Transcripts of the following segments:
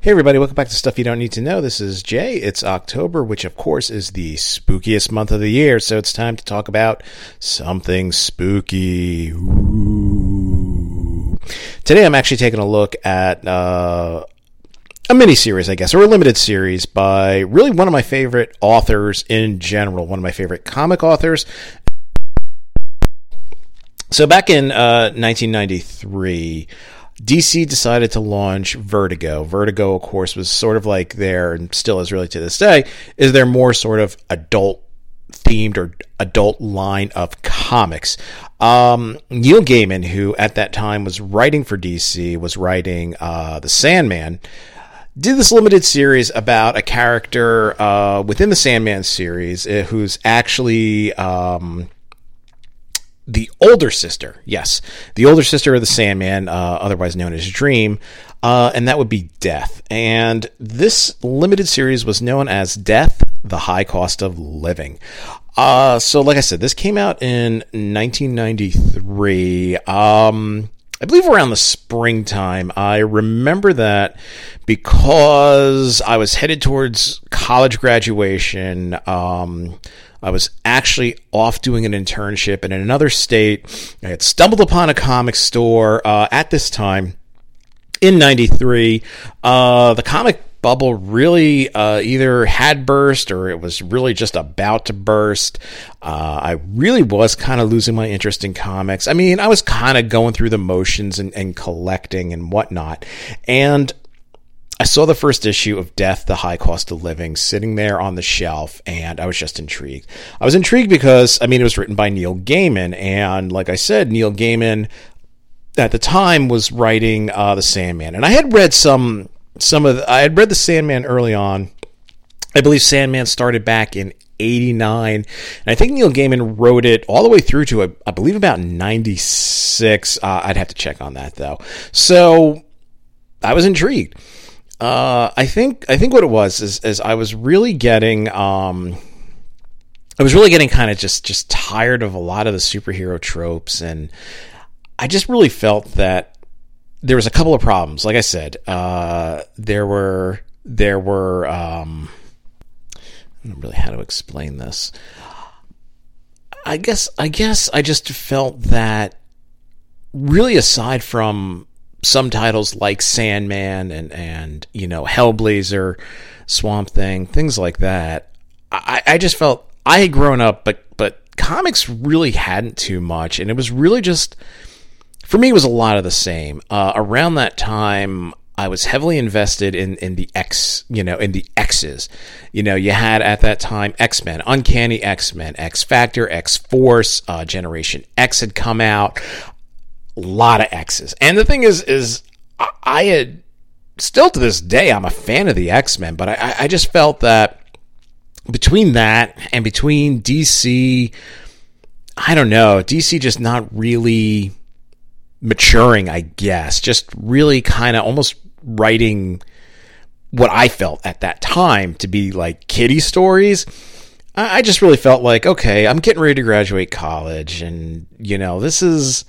Hey, everybody, welcome back to Stuff You Don't Need to Know. This is Jay. It's October, which, of course, is the spookiest month of the year, so it's time to talk about something spooky. Ooh. Today, I'm actually taking a look at uh, a mini series, I guess, or a limited series by really one of my favorite authors in general, one of my favorite comic authors. So, back in uh, 1993, DC decided to launch Vertigo. Vertigo, of course, was sort of like their, and still is really to this day, is their more sort of adult themed or adult line of comics. Um, Neil Gaiman, who at that time was writing for DC, was writing uh, The Sandman, did this limited series about a character uh, within the Sandman series uh, who's actually. Um, the older sister, yes, the older sister of the Sandman, uh, otherwise known as Dream, uh, and that would be Death. And this limited series was known as Death: The High Cost of Living. Uh, so, like I said, this came out in 1993. Um, I believe around the springtime. I remember that because I was headed towards college graduation. Um, I was actually off doing an internship and in another state. I had stumbled upon a comic store uh, at this time in 93. Uh, the comic bubble really uh, either had burst or it was really just about to burst. Uh, I really was kind of losing my interest in comics. I mean, I was kind of going through the motions and, and collecting and whatnot. And I saw the first issue of Death, the High Cost of Living sitting there on the shelf, and I was just intrigued. I was intrigued because, I mean, it was written by Neil Gaiman, and like I said, Neil Gaiman at the time was writing uh, The Sandman. And I had read some, some of, the, I had read The Sandman early on. I believe Sandman started back in 89. And I think Neil Gaiman wrote it all the way through to, I believe, about 96. Uh, I'd have to check on that, though. So I was intrigued. Uh, I think I think what it was is, is I was really getting um, I was really getting kind of just just tired of a lot of the superhero tropes, and I just really felt that there was a couple of problems. Like I said, uh, there were there were um, I don't really how to explain this. I guess I guess I just felt that really aside from some titles like Sandman and and you know Hellblazer, Swamp Thing, things like that. I, I just felt I had grown up, but but comics really hadn't too much, and it was really just for me it was a lot of the same. Uh, around that time, I was heavily invested in in the X, you know, in the X's. You know, you had at that time X Men, Uncanny X Men, X Factor, X Force, uh, Generation X had come out lot of X's. And the thing is, is I had still to this day, I'm a fan of the X Men, but I, I just felt that between that and between DC, I don't know, DC just not really maturing, I guess, just really kind of almost writing what I felt at that time to be like kiddie stories. I just really felt like, okay, I'm getting ready to graduate college, and you know, this is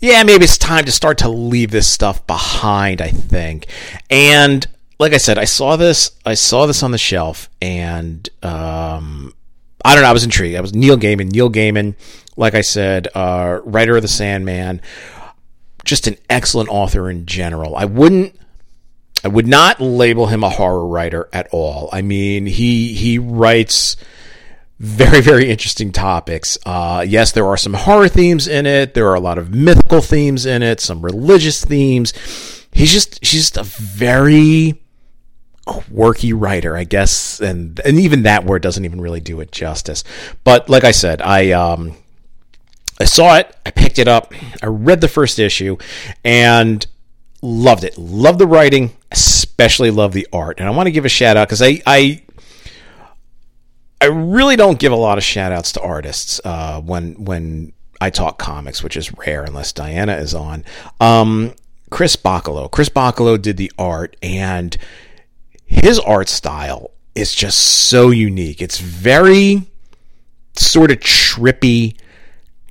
yeah, maybe it's time to start to leave this stuff behind, I think. And like I said, I saw this, I saw this on the shelf and, um, I don't know, I was intrigued. I was Neil Gaiman, Neil Gaiman, like I said, uh, writer of the Sandman, just an excellent author in general. I wouldn't, I would not label him a horror writer at all. I mean, he, he writes, very, very interesting topics. Uh, yes, there are some horror themes in it. There are a lot of mythical themes in it, some religious themes. He's just, she's just a very quirky writer, I guess. And, and even that word doesn't even really do it justice. But like I said, I, um, I saw it, I picked it up, I read the first issue, and loved it. Loved the writing, especially love the art. And I want to give a shout out because I, I I really don't give a lot of shout outs to artists uh, when when I talk comics, which is rare unless Diana is on. Um, Chris Bachalo. Chris Bachalo did the art, and his art style is just so unique. It's very sort of trippy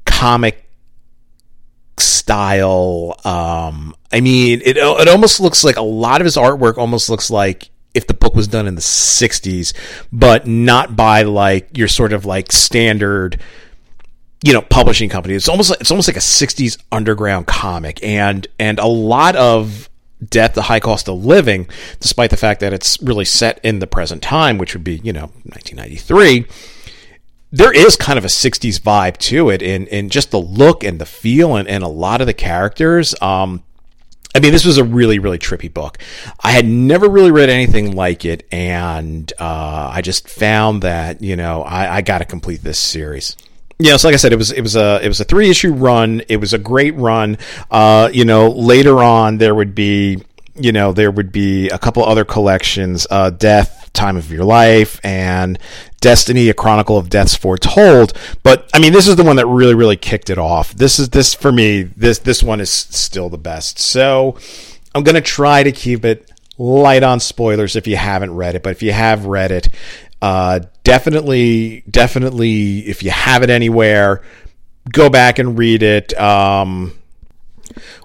comic style. Um, I mean, it it almost looks like a lot of his artwork almost looks like if the book was done in the 60s, but not by like your sort of like standard you know publishing company. It's almost like, it's almost like a 60s underground comic and and a lot of death the high cost of living despite the fact that it's really set in the present time which would be you know 1993 there is kind of a 60s vibe to it in in just the look and the feel and, and a lot of the characters um I mean, this was a really, really trippy book. I had never really read anything like it, and uh, I just found that you know I, I got to complete this series. Yeah, so like I said, it was it was a it was a three issue run. It was a great run. Uh, you know, later on there would be you know there would be a couple other collections, uh, Death, Time of Your Life, and Destiny: A Chronicle of Deaths Foretold. But I mean, this is the one that really really kicked it off. This is this for me. This this one is still the best. So I'm gonna try to keep it light on spoilers if you haven't read it. But if you have read it, uh, definitely, definitely, if you have it anywhere, go back and read it. Um,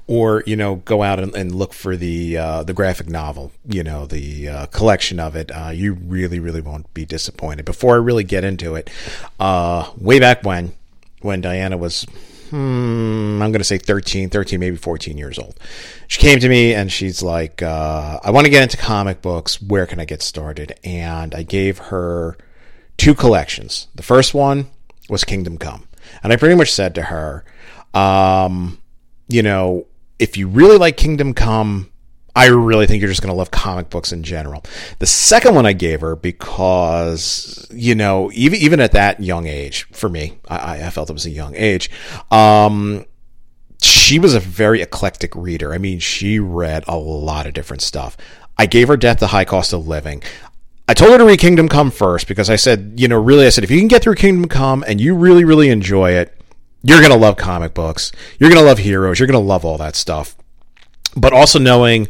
or you know, go out and, and look for the uh, the graphic novel. You know, the uh, collection of it. Uh, you really, really won't be disappointed. Before I really get into it, uh, way back when, when Diana was hmm, I'm going to say 13, 13, maybe 14 years old. She came to me and she's like, uh, I want to get into comic books. Where can I get started? And I gave her two collections. The first one was Kingdom Come. And I pretty much said to her, um, you know, if you really like Kingdom Come, I really think you're just going to love comic books in general. The second one I gave her because, you know, even, even at that young age, for me, I, I felt it was a young age, um, she was a very eclectic reader. I mean, she read a lot of different stuff. I gave her Death the High Cost of Living. I told her to read Kingdom Come first because I said, you know, really, I said, if you can get through Kingdom Come and you really, really enjoy it, you're going to love comic books. You're going to love heroes. You're going to love all that stuff but also knowing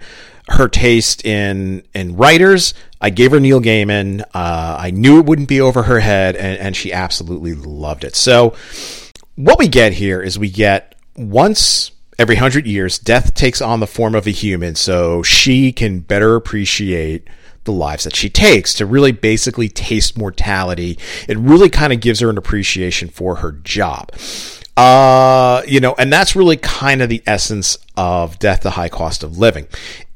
her taste in in writers. I gave her Neil Gaiman. Uh, I knew it wouldn't be over her head, and, and she absolutely loved it. So, what we get here is we get once every hundred years, death takes on the form of a human, so she can better appreciate the lives that she takes to really basically taste mortality. It really kind of gives her an appreciation for her job. Uh, you know, and that's really kind of the essence of Death, the High Cost of Living.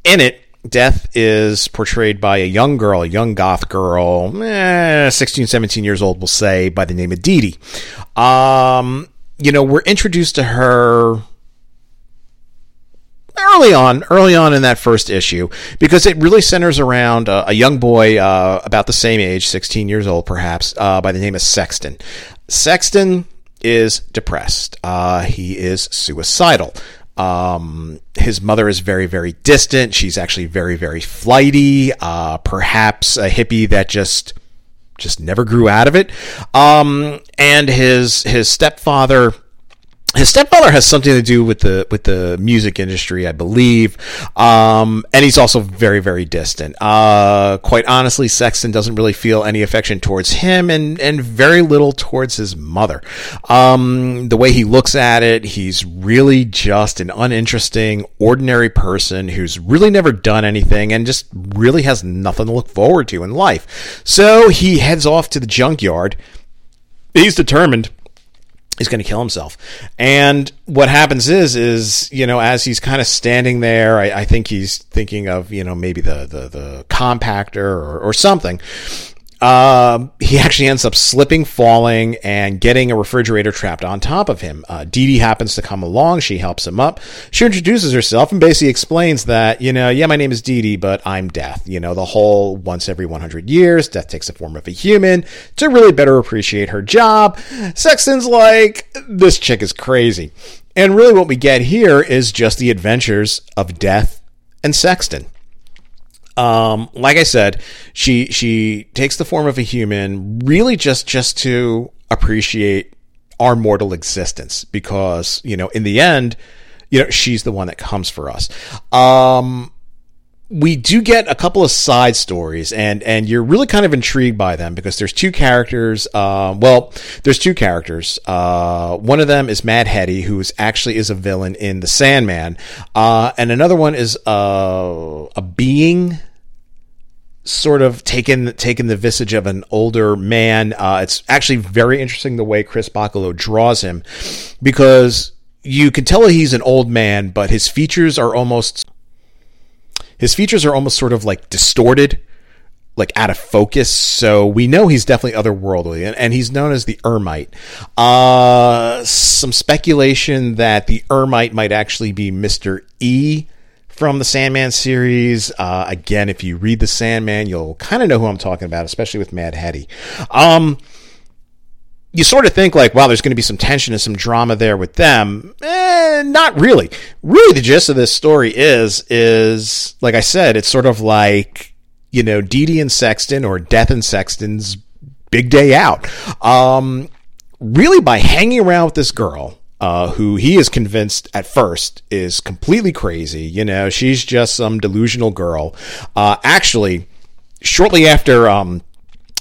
In it, Death is portrayed by a young girl, a young goth girl, eh, 16, 17 years old, we'll say, by the name of Didi. Um, you know, we're introduced to her early on, early on in that first issue, because it really centers around uh, a young boy uh, about the same age, 16 years old perhaps, uh, by the name of Sexton. Sexton is depressed. Uh, he is suicidal. Um, his mother is very, very distant. She's actually very, very flighty. Uh, perhaps a hippie that just just never grew out of it. Um, and his his stepfather his stepfather has something to do with the with the music industry, I believe, um, and he's also very very distant. Uh, quite honestly, Sexton doesn't really feel any affection towards him, and and very little towards his mother. Um, the way he looks at it, he's really just an uninteresting, ordinary person who's really never done anything and just really has nothing to look forward to in life. So he heads off to the junkyard. He's determined he's going to kill himself. And what happens is, is you know, as he's kind of standing there, I, I think he's thinking of you know maybe the the, the compactor or, or something, uh, he actually ends up slipping, falling, and getting a refrigerator trapped on top of him. Uh, Didi happens to come along. She helps him up. She introduces herself and basically explains that, you know, yeah, my name is Didi, but I'm death. You know, the whole once every 100 years, death takes the form of a human to really better appreciate her job. Sexton's like, this chick is crazy. And really what we get here is just the adventures of death and Sexton. Um, like I said, she she takes the form of a human, really just just to appreciate our mortal existence, because you know, in the end, you know, she's the one that comes for us. Um, we do get a couple of side stories and and you're really kind of intrigued by them because there's two characters uh, well there's two characters uh, one of them is mad hetty who is actually is a villain in the sandman uh, and another one is uh, a being sort of taken taken the visage of an older man uh, it's actually very interesting the way chris bachalo draws him because you can tell he's an old man but his features are almost his features are almost sort of like distorted, like out of focus. So we know he's definitely otherworldly, and, and he's known as the Eremite. Uh, some speculation that the Eremite might actually be Mister E from the Sandman series. Uh, again, if you read the Sandman, you'll kind of know who I'm talking about, especially with Mad Hetty. Um, you sort of think like, wow, there's going to be some tension and some drama there with them. Eh, not really. Really, the gist of this story is is like I said, it's sort of like you know Didi and Sexton or Death and Sexton's big day out. Um, really, by hanging around with this girl. Uh, who he is convinced at first is completely crazy. You know, she's just some delusional girl. Uh, actually, shortly after um,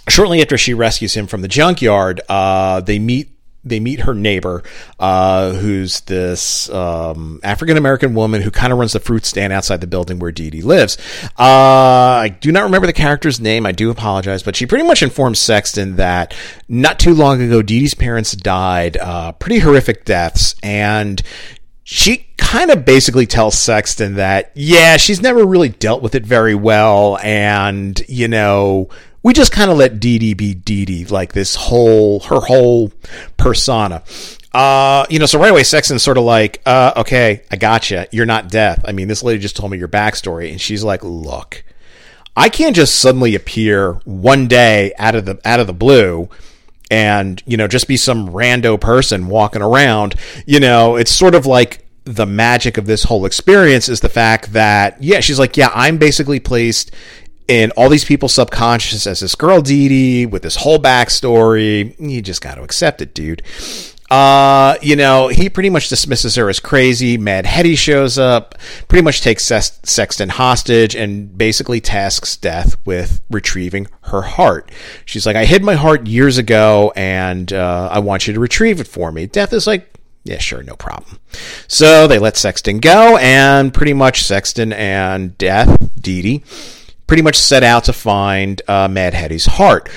shortly after she rescues him from the junkyard, uh, they meet they meet her neighbor, uh, who's this um, African American woman who kind of runs the fruit stand outside the building where Didi lives. Uh, I do not remember the character's name. I do apologize, but she pretty much informs Sexton that not too long ago, Didi's parents died, uh, pretty horrific deaths, and she kind of basically tells Sexton that, yeah, she's never really dealt with it very well, and, you know, we just kind of let Didi be Didi, like this whole, her whole persona. Uh, you know, so right away, Sexton's sort of like, uh, okay, I gotcha. You're not death. I mean, this lady just told me your backstory. And she's like, look, I can't just suddenly appear one day out of the, out of the blue and, you know, just be some rando person walking around. You know, it's sort of like, the magic of this whole experience is the fact that yeah she's like yeah i'm basically placed in all these people subconscious as this girl Dee with this whole backstory. You just got to accept it, dude. Uh, you know, he pretty much dismisses her as crazy. Mad Hetty shows up, pretty much takes Sexton hostage, and basically tasks Death with retrieving her heart. She's like, I hid my heart years ago, and uh, I want you to retrieve it for me. Death is like, yeah, sure, no problem. So they let Sexton go, and pretty much Sexton and Death, Dee, pretty much set out to find uh, Mad Hetty's heart.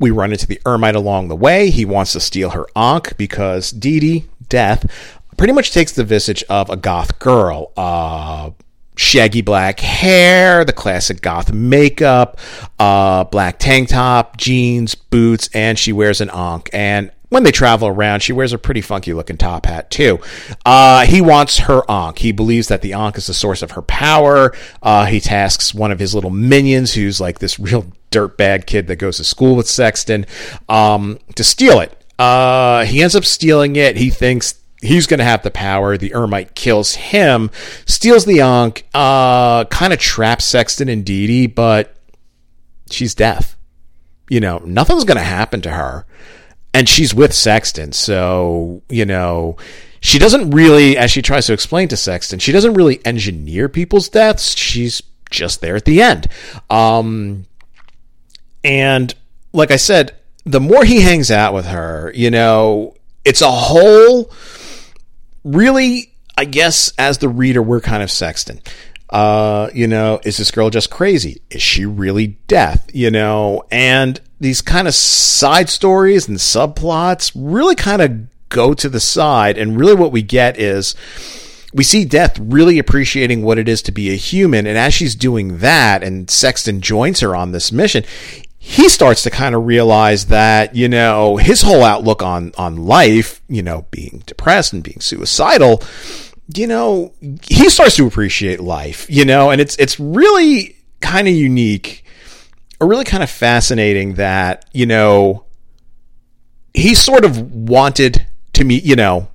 We run into the Eremite along the way. He wants to steal her Ankh because Didi, Death, pretty much takes the visage of a goth girl. Uh, shaggy black hair, the classic goth makeup, uh, black tank top, jeans, boots, and she wears an Ankh. And when they travel around, she wears a pretty funky looking top hat too. Uh, he wants her Ankh. He believes that the Ankh is the source of her power. Uh, he tasks one of his little minions, who's like this real dirtbag kid that goes to school with Sexton, um, to steal it. Uh, he ends up stealing it. He thinks he's going to have the power. The Eremite kills him, steals the Ankh, uh, kind of traps Sexton and Didi, but she's deaf. You know, nothing's going to happen to her and she's with Sexton. So, you know, she doesn't really, as she tries to explain to Sexton, she doesn't really engineer people's deaths. She's just there at the end. Um, and like I said, the more he hangs out with her, you know, it's a whole really, I guess, as the reader, we're kind of Sexton. Uh, you know, is this girl just crazy? Is she really death? You know, and these kind of side stories and subplots really kind of go to the side. And really what we get is we see Death really appreciating what it is to be a human. And as she's doing that and Sexton joins her on this mission, he starts to kind of realize that, you know, his whole outlook on, on life, you know, being depressed and being suicidal, you know, he starts to appreciate life, you know, and it's, it's really kind of unique are really kind of fascinating that, you know, he sort of wanted to meet, you know,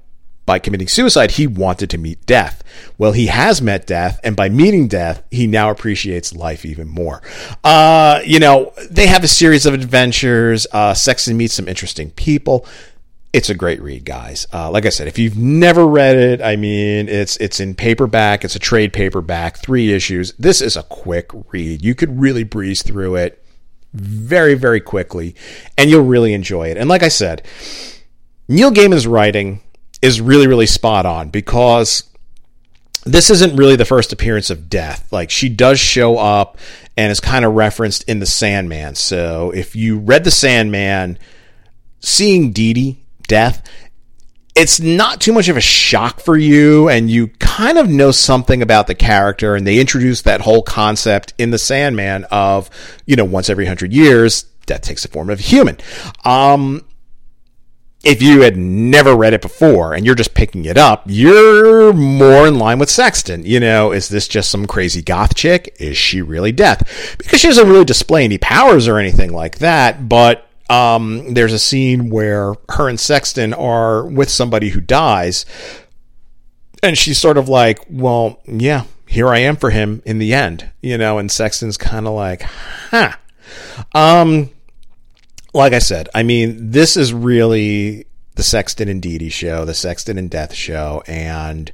by committing suicide, he wanted to meet death. Well, he has met death, and by meeting death, he now appreciates life even more. Uh, you know, they have a series of adventures. Uh, Sexton meets some interesting people. It's a great read, guys. Uh, like I said, if you've never read it, I mean, it's it's in paperback. It's a trade paperback, three issues. This is a quick read. You could really breeze through it very, very quickly, and you'll really enjoy it. And like I said, Neil Gaiman's writing is really, really spot on because this isn't really the first appearance of death. Like she does show up and is kind of referenced in the Sandman. So if you read the Sandman, seeing Didi death, it's not too much of a shock for you, and you kind of know something about the character. And they introduce that whole concept in the Sandman of, you know, once every hundred years, death takes the form of a human. Um, if you had never read it before and you're just picking it up, you're more in line with Sexton. You know, is this just some crazy goth chick? Is she really death? Because she doesn't really display any powers or anything like that, but um, there's a scene where her and Sexton are with somebody who dies, and she's sort of like, well, yeah, here I am for him in the end, you know, and Sexton's kind of like, huh. Um, like I said, I mean, this is really the Sexton and Dee show, the Sexton and Death show, and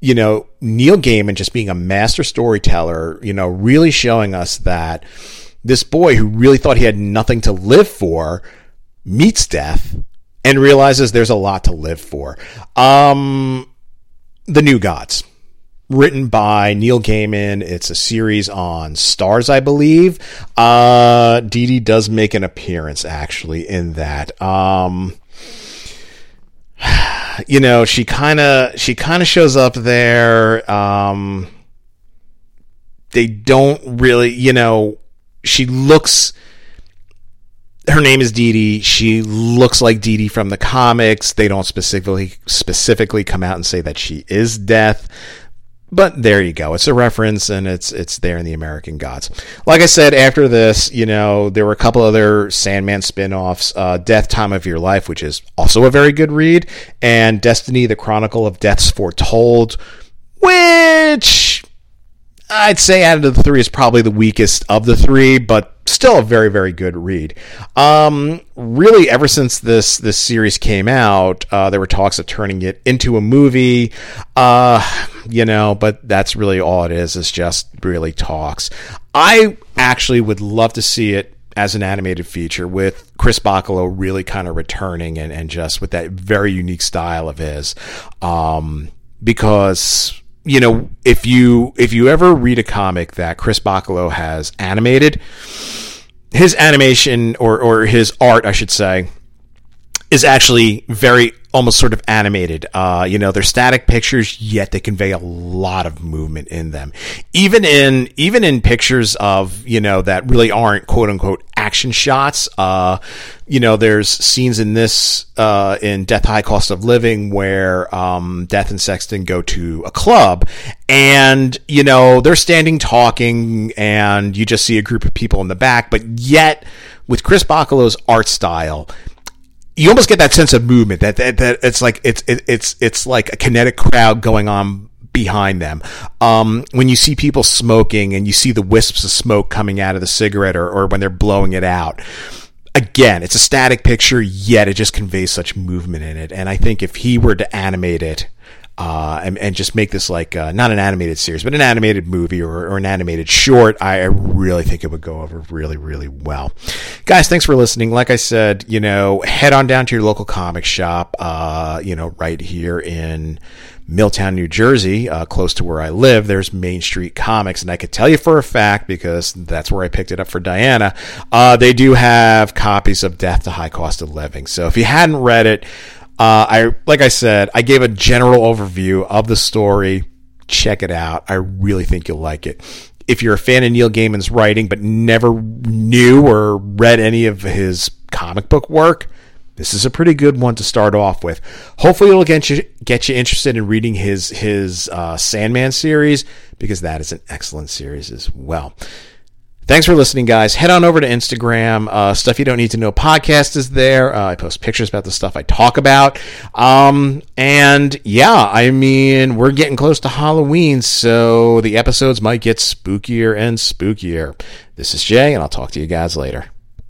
you know, Neil Gaiman just being a master storyteller, you know, really showing us that this boy who really thought he had nothing to live for meets death and realizes there's a lot to live for. Um, the New Gods written by Neil Gaiman. It's a series on Starz, I believe. Uh, Didi does make an appearance actually in that. Um, you know, she kind of she kind of shows up there. Um, they don't really, you know, she looks her name is Didi. She looks like Didi from the comics. They don't specifically specifically come out and say that she is Death. But there you go. It's a reference and it's it's there in the American Gods. Like I said, after this, you know, there were a couple other Sandman spin-offs, uh, Death Time of Your Life, which is also a very good read, and Destiny, the Chronicle of Deaths Foretold, which I'd say out of the three is probably the weakest of the three, but still a very very good read. Um, really, ever since this this series came out, uh, there were talks of turning it into a movie. Uh, you know, but that's really all it is. It's just really talks. I actually would love to see it as an animated feature with Chris Bachalo really kind of returning and, and just with that very unique style of his. Um, because you know, if you if you ever read a comic that Chris Bachalo has animated, his animation or or his art, I should say, is actually very almost sort of animated. Uh, you know, they're static pictures, yet they convey a lot of movement in them. Even in even in pictures of you know that really aren't quote unquote action shots. Uh, you know, there's scenes in this uh, in Death High Cost of Living where um, Death and Sexton go to a club, and you know they're standing talking, and you just see a group of people in the back, but yet with Chris Bachalo's art style you almost get that sense of movement that, that, that it's like it's it, it's it's like a kinetic crowd going on behind them. Um, when you see people smoking and you see the wisps of smoke coming out of the cigarette or, or when they're blowing it out. Again, it's a static picture, yet it just conveys such movement in it. And I think if he were to animate it, uh, and, and, just make this like uh, not an animated series, but an animated movie or, or an animated short, I, I, really think it would go over really, really well. Guys, thanks for listening. Like I said, you know, head on down to your local comic shop, uh, you know, right here in Milltown, New Jersey, uh, close to where I live. There's Main Street Comics, and I could tell you for a fact because that's where I picked it up for Diana. Uh, they do have copies of Death to High Cost of Living. So if you hadn't read it, uh, I like I said, I gave a general overview of the story. Check it out. I really think you'll like it. If you're a fan of Neil Gaiman's writing but never knew or read any of his comic book work, this is a pretty good one to start off with. Hopefully, it'll get you get you interested in reading his his uh, Sandman series because that is an excellent series as well. Thanks for listening, guys. Head on over to Instagram. Uh, stuff you don't need to know podcast is there. Uh, I post pictures about the stuff I talk about. Um, and yeah, I mean, we're getting close to Halloween, so the episodes might get spookier and spookier. This is Jay, and I'll talk to you guys later.